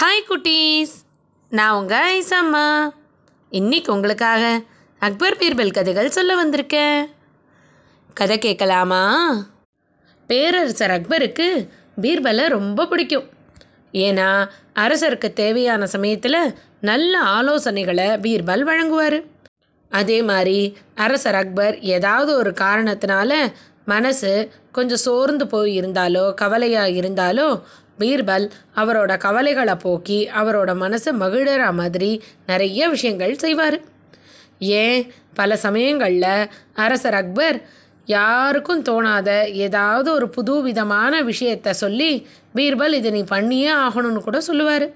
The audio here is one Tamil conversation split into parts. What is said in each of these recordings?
ஹாய் குட்டீஸ். நான் உங்கள் ஐசம்மா. இன்னைக்கு உங்களுக்காக அக்பர் பீர்பல் கதைகள் சொல்ல வந்திருக்கேன். கதை கேட்கலாமா? பேரரசர் அக்பருக்கு பீர்பலை ரொம்ப பிடிக்கும். ஏன்னா அரசருக்கு தேவையான சமயத்தில் நல்ல ஆலோசனைகளை பீர்பல் வழங்குவார். அதே மாதிரி அரசர் அக்பர் ஏதாவது ஒரு காரணத்தினால மனசு கொஞ்சம் சோர்ந்து போய் இருந்தாலோ கவலையாக இருந்தாலோ பீர்பல் அவரோட கவலைகளை போக்கி அவரோட மனசை மகிழற மாதிரி நிறைய விஷயங்கள் செய்வார். ஏன்? பல சமயங்களில் அரசர் அக்பர் யாருக்கும் தோணாத ஏதாவது ஒரு புது விதமான விஷயத்த சொல்லி பீர்பல் இதை நீ பண்ணியே ஆகணும்னு கூட சொல்லுவார்.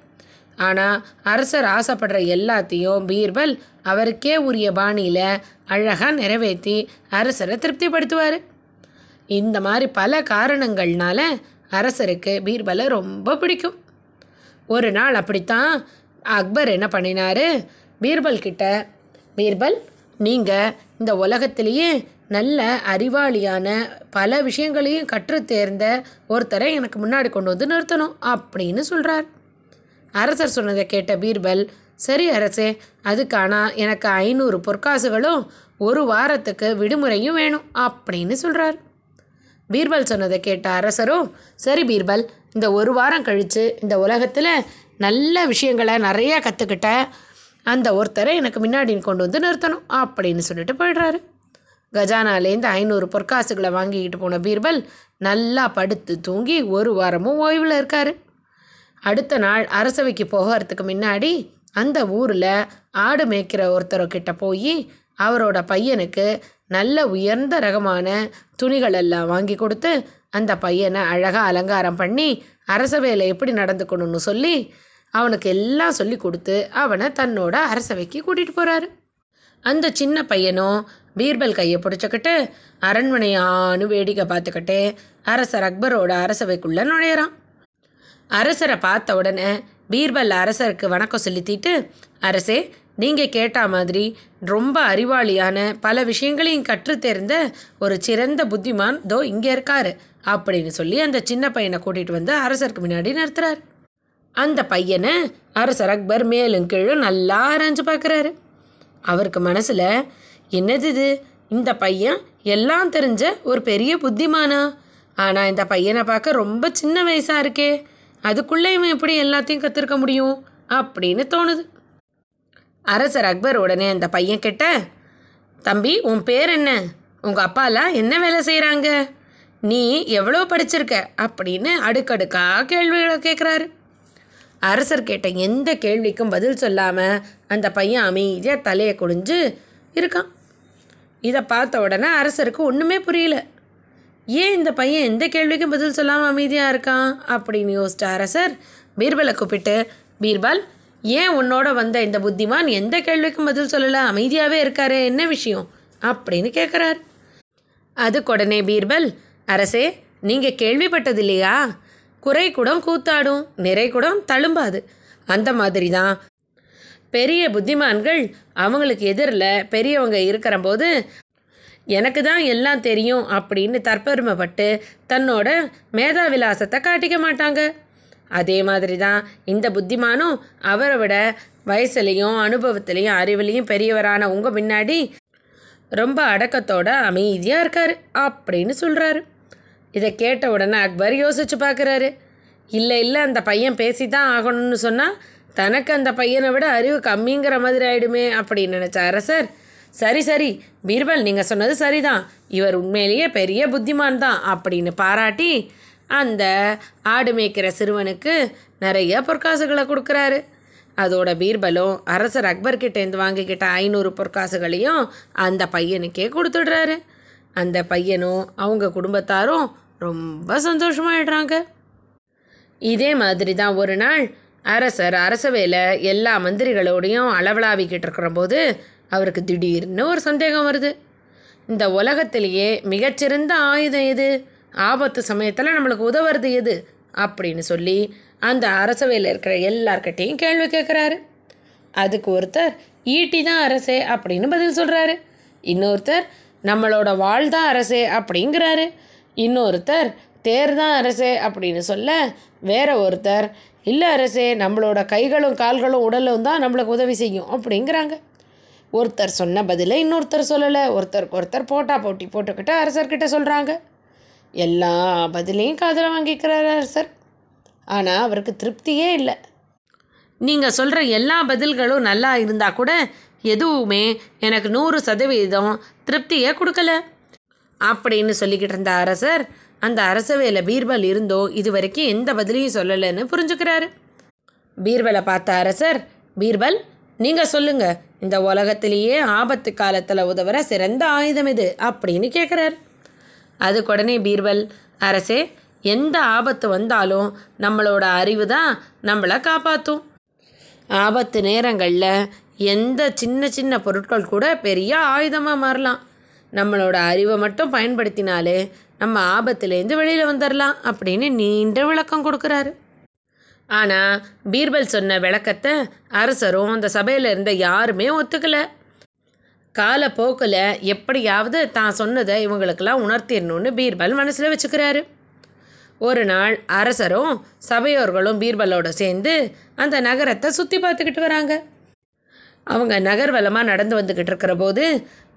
ஆனால் அரசர் ஆசைப்படுற எல்லாத்தையும் பீர்பல் அவருக்கே உரிய பாணியில் அழகாக நிறைவேற்றி அரசரை திருப்திப்படுத்துவார். இந்த மாதிரி பல காரணங்கள்னால அரசருக்கு பீர்பலை ரொம்ப பிடிக்கும். ஒரு நாள் அப்படித்தான் அக்பர் என்ன பண்ணினாரு? பீர்பல் கிட்ட பீர்பல் நீங்கள் இந்த உலகத்திலேயே நல்ல அறிவாளியான பல விஷயங்களையும் கற்று தேர்ந்த ஒருத்தரை எனக்கு முன்னாடி கொண்டு வந்து நிறுத்தணும் அப்படின்னு சொல்கிறார் அரசர் சொன்னதை கேட்ட பீர்பல் சரி அரசே அதுக்கான எனக்கு ஐநூறு பொற்காசுகளும் ஒரு வாரத்துக்கு விடுமுறையும் வேணும் அப்படின்னு சொல்கிறார் பீர்பல் சொன்னதை கேட்ட அரசரும் சரி பீர்பல் இந்த ஒரு வாரம் கழித்து இந்த உலகத்தில் நல்ல விஷயங்களை நிறையா கற்றுக்கிட்ட அந்த ஒருத்தரை எனக்கு முன்னாடி கொண்டு வந்து நிறுத்தணும் அப்படின்னு சொல்லிட்டு போயிடுறாரு. கஜானாலேருந்து ஐநூறு பொற்காசுகளை வாங்கிக்கிட்டு போன பீர்பல் நல்லா படுத்து தூங்கி ஒரு வாரமும் ஓய்வில் இருக்கார். அடுத்த நாள் அரசவைக்கு போகிறதுக்கு முன்னாடி அந்த ஊரில் ஆடு மேய்க்கிற ஒருத்தர்கிட்ட போய் அவரோட பையனுக்கு நல்ல உயர்ந்த ரகமான துணிகள் எல்லாம் வாங்கி கொடுத்து அந்த பையனை அழகாக அலங்காரம் பண்ணி அரசவையில் எப்படி நடந்துக்கணும்னு சொல்லி அவனுக்கு எல்லாம் சொல்லி கொடுத்து அவனை தன்னோட அரசவைக்கு கூட்டிகிட்டு போகிறாரு அந்த சின்ன பையனும் பீர்பல் கையை பிடிச்சிக்கிட்டு அரண்மனையானு வேடிக்கை பார்த்துக்கிட்டே அரசர் அக்பரோட அரசவைக்குள்ளே நுழையிறான். அரசரை பார்த்த உடனே பீர்பல் அரசருக்கு வணக்கம் செலுத்திட்டு அரசே நீங்கள் கேட்ட மாதிரி ரொம்ப அறிவாளியான பல விஷயங்களையும் கற்று தேர்ந்த ஒரு சிறந்த புத்திமான் தோ இங்கே இருக்காரு அப்படின்னு சொல்லி அந்த சின்ன பையனை கூட்டிகிட்டு வந்து அரசருக்கு முன்னாடி நிறுத்துறாரு. அந்த பையனை அரசர் அக்பர் மேலும் கீழும் நல்லா ஆராய்ஞ்சு பார்க்குறாரு. அவருக்கு மனசில் என்னது இது? இந்த பையன் எல்லாம் தெரிஞ்ச ஒரு பெரிய புத்திமானா? ஆனால் இந்த பையனை பார்க்க ரொம்ப சின்ன வயசாக இருக்கே அதுக்குள்ளே இவன் எப்படி எல்லாத்தையும் கற்றுருக்க முடியும்? அப்படின்னு தோணுது. அரசர் அக்பர் உடனே அந்த பையன் கிட்ட தம்பி உன் பேர் என்ன? உங்கள் அப்பாலாம் என்ன வேலை செய்கிறாங்க நீ எவ்வளோ படிச்சிருக்க? அப்படின்னு அடுக்கடுக்காக கேள்விகளை கேட்குறாரு அரசர் கேட்ட எந்த கேள்விக்கும் பதில் சொல்லாமல் அந்த பையன் அமைதியாக தலையை குனிஞ்சு இருக்கான். இதை பார்த்த உடனே அரசருக்கு ஒன்றுமே புரியல. ஏன் இந்த பையன் எந்த கேள்விக்கும் பதில் சொல்லாமல் அமைதியாக இருக்கான்? அப்படின்னு யோசிச்ச அரசர் பீர்பலை கூப்பிட்டு பீர்பால் ஏன் உன்னோட வந்த இந்த புத்திமான் எந்த கேள்விக்கும் பதில் சொல்லலை? அமைதியாகவே இருக்காரு என்ன விஷயம்? அப்படின்னு கேட்குறார் அதுக்கு உடனே பீர்பல் அரசே நீங்கள் கேள்விப்பட்டது இல்லையா குறை குடம் கூத்தாடும் நிறை குடம் தழும்பாது. அந்த மாதிரி தான் பெரிய புத்திமான்கள் அவங்களுக்கு எதிரில் பெரியவங்க இருக்கிற போது எனக்கு தான் எல்லாம் தெரியும் அப்படின்னு தற்பெருமைப்பட்டு தன்னோட மேதாவிலாசத்தை காட்டிக்க மாட்டாங்க. அதே மாதிரி தான் இந்த புத்திமானும் அவரை விட வயசுலேயும் அனுபவத்துலேயும் அறிவுலேயும் பெரியவரான உங்கள் முன்னாடி ரொம்ப அடக்கத்தோட அமைதியாக இருக்கார் அப்படின்னு சொல்கிறாரு இதை கேட்ட உடனே அக்பர் யோசிச்சு பார்க்குறாரு இல்லை இல்லை அந்த பையன் பேசி தான் ஆகணும்னு சொன்னால் தனக்கு அந்த பையனை விட அறிவு கம்மிங்கிற மாதிரி ஆயிடுமே அப்படின்னு நினச்ச அரசர் சரி சரி பீர்பல் நீங்கள் சொன்னது சரிதான். இவர் உண்மையிலேயே பெரிய புத்திமான் தான் அப்படின்னு பாராட்டி அந்த ஆடு மேய்க்கிற சிறுவனுக்கு நிறைய பொற்காசுகளை கொடுக்குறாரு. அதோட பீர்பலும் அரசர் அக்பர்கிட்டேருந்து வாங்கிக்கிட்ட ஐநூறு பொற்காசுகளையும் அந்த பையனுக்கே கொடுத்துடுறாரு. அந்த பையனும் அவங்க குடும்பத்தாரும் ரொம்ப சந்தோஷமாயிடுறாங்க. இதே மாதிரி தான் ஒரு நாள் அரசர் அரசவையில் எல்லா மந்திரிகளோடையும் அளவலாவிக்கிட்டு இருக்கிற போது அவருக்கு திடீர்னு ஒரு சந்தேகம் வருது. இந்த உலகத்திலேயே மிகச்சிறந்த ஆயுதம் எது? ஆபத்து சமயத்தில் நம்மளுக்கு உதவுறது எது? அப்படின்னு சொல்லி அந்த அரசவையில் இருக்கிற எல்லார்கிட்டையும் கேள்வி கேட்குறாரு அதுக்கு ஒருத்தர் ஈட்டி தான் அரசே அப்படின்னு பதில் சொல்கிறாரு இன்னொருத்தர் நம்மளோட வாழ் தான் அரசே அப்படிங்கிறாரு. இன்னொருத்தர் தேர் தான் அரசே அப்படின்னு சொல்ல வேற ஒருத்தர் இல்லை அரசே நம்மளோட கைகளும் கால்களும் உடலும் தான் நம்மளுக்கு உதவி செய்யும் அப்படிங்கிறாங்க. ஒருத்தர் சொன்ன பதிலை இன்னொருத்தர் சொல்லலை. ஒருத்தருக்கு ஒருத்தர் போட்டா போட்டி போட்டுக்கிட்டு அரசர்கிட்ட சொல்கிறாங்க எல்லா பதிலையும் காதில் வாங்கிக்கிறார் அரசர் ஆனால் அவருக்கு திருப்தியே இல்லை. நீங்கள் சொல்கிற எல்லா பதில்களும் நல்லா இருந்தால் கூட எதுவுமே எனக்கு நூறு சதவீதம் திருப்தியே கொடுக்கல. அப்படின்னு சொல்லிக்கிட்டு இருந்த அரசர் அந்த அரசவையில் பீர்பல் இருந்தோ இது வரைக்கும் எந்த பதிலையும் சொல்லலைன்னு புரிஞ்சுக்கிறாரு. பீர்பலை பார்த்த அரசர் பீர்பல் நீங்கள் சொல்லுங்கள் இந்த உலகத்திலேயே ஆபத்து காலத்தில் உதவுற சிறந்த ஆயுதம் இது அப்படின்னு கேட்குறாரு அதுக்கு உடனே பீர்பல் அரசே எந்த ஆபத்து வந்தாலும் நம்மளோட அறிவு தான் நம்மளை காப்பாற்றும் ஆபத்து நேரங்களில் எந்த சின்ன சின்ன பொருட்கள் கூட பெரிய ஆயுதமாக மாறலாம். நம்மளோட அறிவை மட்டும் பயன்படுத்தினாலே நம்ம ஆபத்துலேருந்து வெளியில் வந்துடலாம் அப்படின்னு நீண்ட விளக்கம் கொடுக்குறாரு. ஆனால் பீர்பல் சொன்ன விளக்கத்தை அரசரும் அந்த சபையில் இருந்த யாருமே ஒத்துக்கலை. காலப்போக்கில் எப்படியாவது தான் சொன்னதை இவங்களுக்கெல்லாம் உணர்த்திடணும்னு பீர்பல் மனசில் வச்சுக்கிறாரு. ஒரு நாள் அரசரும் சபையோர்களும் பீர்பலோட சேர்ந்து அந்த நகரத்தை சுற்றி பார்த்துக்கிட்டு வராங்க. அவங்க நகர்வலமாக நடந்து வந்துக்கிட்டு இருக்கிற போது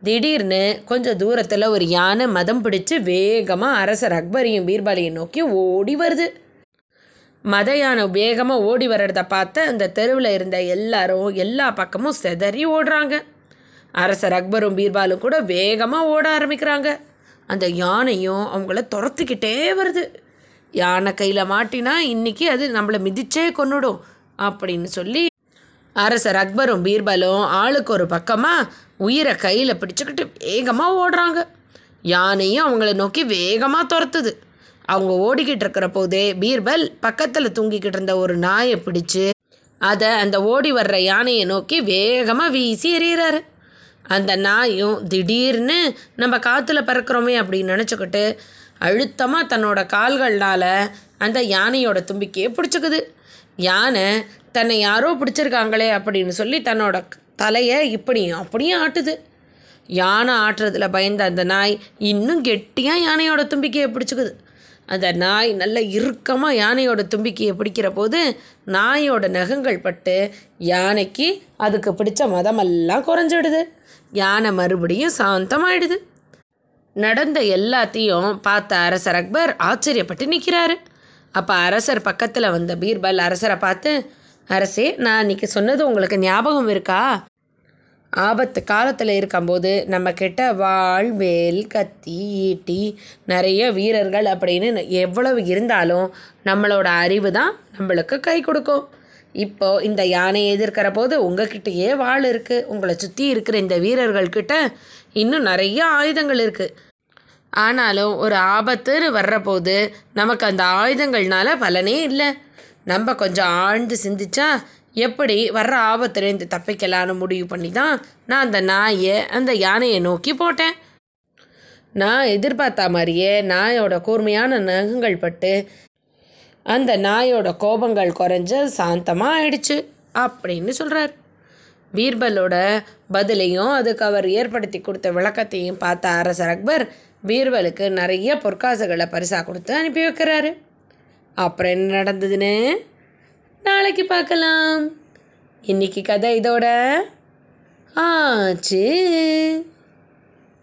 திடீர்னு கொஞ்சம் தூரத்தில் ஒரு யானை மதம் பிடிச்சு வேகமாக அரசர் அக்பரையும் பீர்பாலையும் நோக்கி ஓடி வருது. மத யானை வேகமாக ஓடி வர்றத பார்த்து அந்த தெருவில் இருந்த எல்லாரும் எல்லா பக்கமும் செதறி ஓடுறாங்க. அரசர் அக்பரும் பீர்பாலும் கூட வேகமாக ஓட ஆரம்பிக்கிறாங்க. அந்த யானையும் அவங்கள துரத்துக்கிட்டே வருது. யானை கையில் மாட்டினா இன்னைக்கு அது நம்மளை மிதிச்சே கொன்னுடும் அப்படின்னு சொல்லி அரசர் அக்பரும் பீர்பலும் ஆளுக்கு ஒரு பக்கமாக உயிரை கையில் பிடிச்சிக்கிட்டு வேகமாக ஓடுறாங்க. யானையும் அவங்கள நோக்கி வேகமாக துரத்துது. அவங்க ஓடிக்கிட்டு இருக்கிற போதே பீர்பல் பக்கத்தில் தூங்கிக்கிட்டு இருந்த ஒரு நாயை பிடிச்சு அதை அந்த ஓடி வர்ற யானையை நோக்கி வேகமாக வீசி எறிகிறாரு. அந்த நாயும் திடீர்னு நம்ம காற்றுல பறக்கிறோமே அப்படின்னு நினச்சிக்கிட்டு அழுத்தமாக தன்னோட கால்கள்னால் அந்த யானையோட தும்பிக்கையை பிடிச்சிக்குது. யானை தன்னை யாரோ பிடிச்சிருக்காங்களே அப்படின்னு சொல்லி தன்னோட தலையை இப்படியும் அப்படியும் ஆட்டுது. யானை ஆட்டுறதுல பயந்த அந்த நாய் இன்னும் கெட்டியாக யானையோட தும்பிக்கையை பிடிச்சிக்குது. அந்த நாய் நல்ல இறுக்கமாக யானையோட தும்பிக்கையை பிடிக்கிற போது நாயோட நகங்கள் பட்டு யானைக்கு அதுக்கு பிடிச்ச மதமெல்லாம் குறைஞ்சிடுது. யானை மறுபடியும் சாந்தமாயிடுது. நடந்த எல்லாத்தையும் பார்த்த அரசர் அக்பர் ஆச்சரியப்பட்டு நிற்கிறாரு. அப்போ அரசர் பக்கத்தில் வந்த பீர்பல் அரசரை பார்த்து அரசே நான் இன்னைக்கு சொன்னது உங்களுக்கு ஞாபகம் இருக்கா? ஆபத்து காலத்தில் இருக்கும்போது நம்ம கிட்ட வாள் வேல் கத்தி ஈட்டி நிறைய வீரர்கள் அப்படின்னு எவ்வளவு இருந்தாலும் நம்மளோட அறிவு தான் நம்மளுக்கு கை கொடுக்கும். இப்போ இந்த யானையை எதிர்க்கிற போது உங்ககிட்டயே வாள் இருக்குது உங்களை சுற்றி இருக்கிற இந்த வீரர்கள்கிட்ட இன்னும் நிறைய ஆயுதங்கள் இருக்குது ஆனாலும் ஒரு ஆபத்துன்னு வர்றபோது நமக்கு அந்த ஆயுதங்கள்னால பலனே இல்லை. நம்ம கொஞ்சம் ஆழ்ந்து சிந்திச்சா எப்படி வர்ற ஆபத்துலேருந்து தப்பிக்கலான்னு முடிவு பண்ணி தான் நான் அந்த நாயை அந்த யானையை நோக்கி போட்டேன். நான் எதிர்பார்த்த மாதிரியே நாயோட கூர்மையான நகங்கள் பட்டு அந்த நாயோட கோபங்கள் குறைஞ்ச சாந்தமாக ஆயிடுச்சு அப்படின்னு சொல்கிறார் பீர்பலோட பதிலையும் அதுக்கு அவர் ஏற்படுத்தி கொடுத்த விளக்கத்தையும் பார்த்த அரசர் அக்பர் பீர்பலுக்கு நிறைய பொற்காசுகளை பரிசாக கொடுத்து அனுப்பி வைக்கிறாரு. அப்புறம் என்ன நடந்ததுன்னு? நாளைக்கு பார்க்கலாம். இன்னைக்கு கதை இதோட ஆச்சு.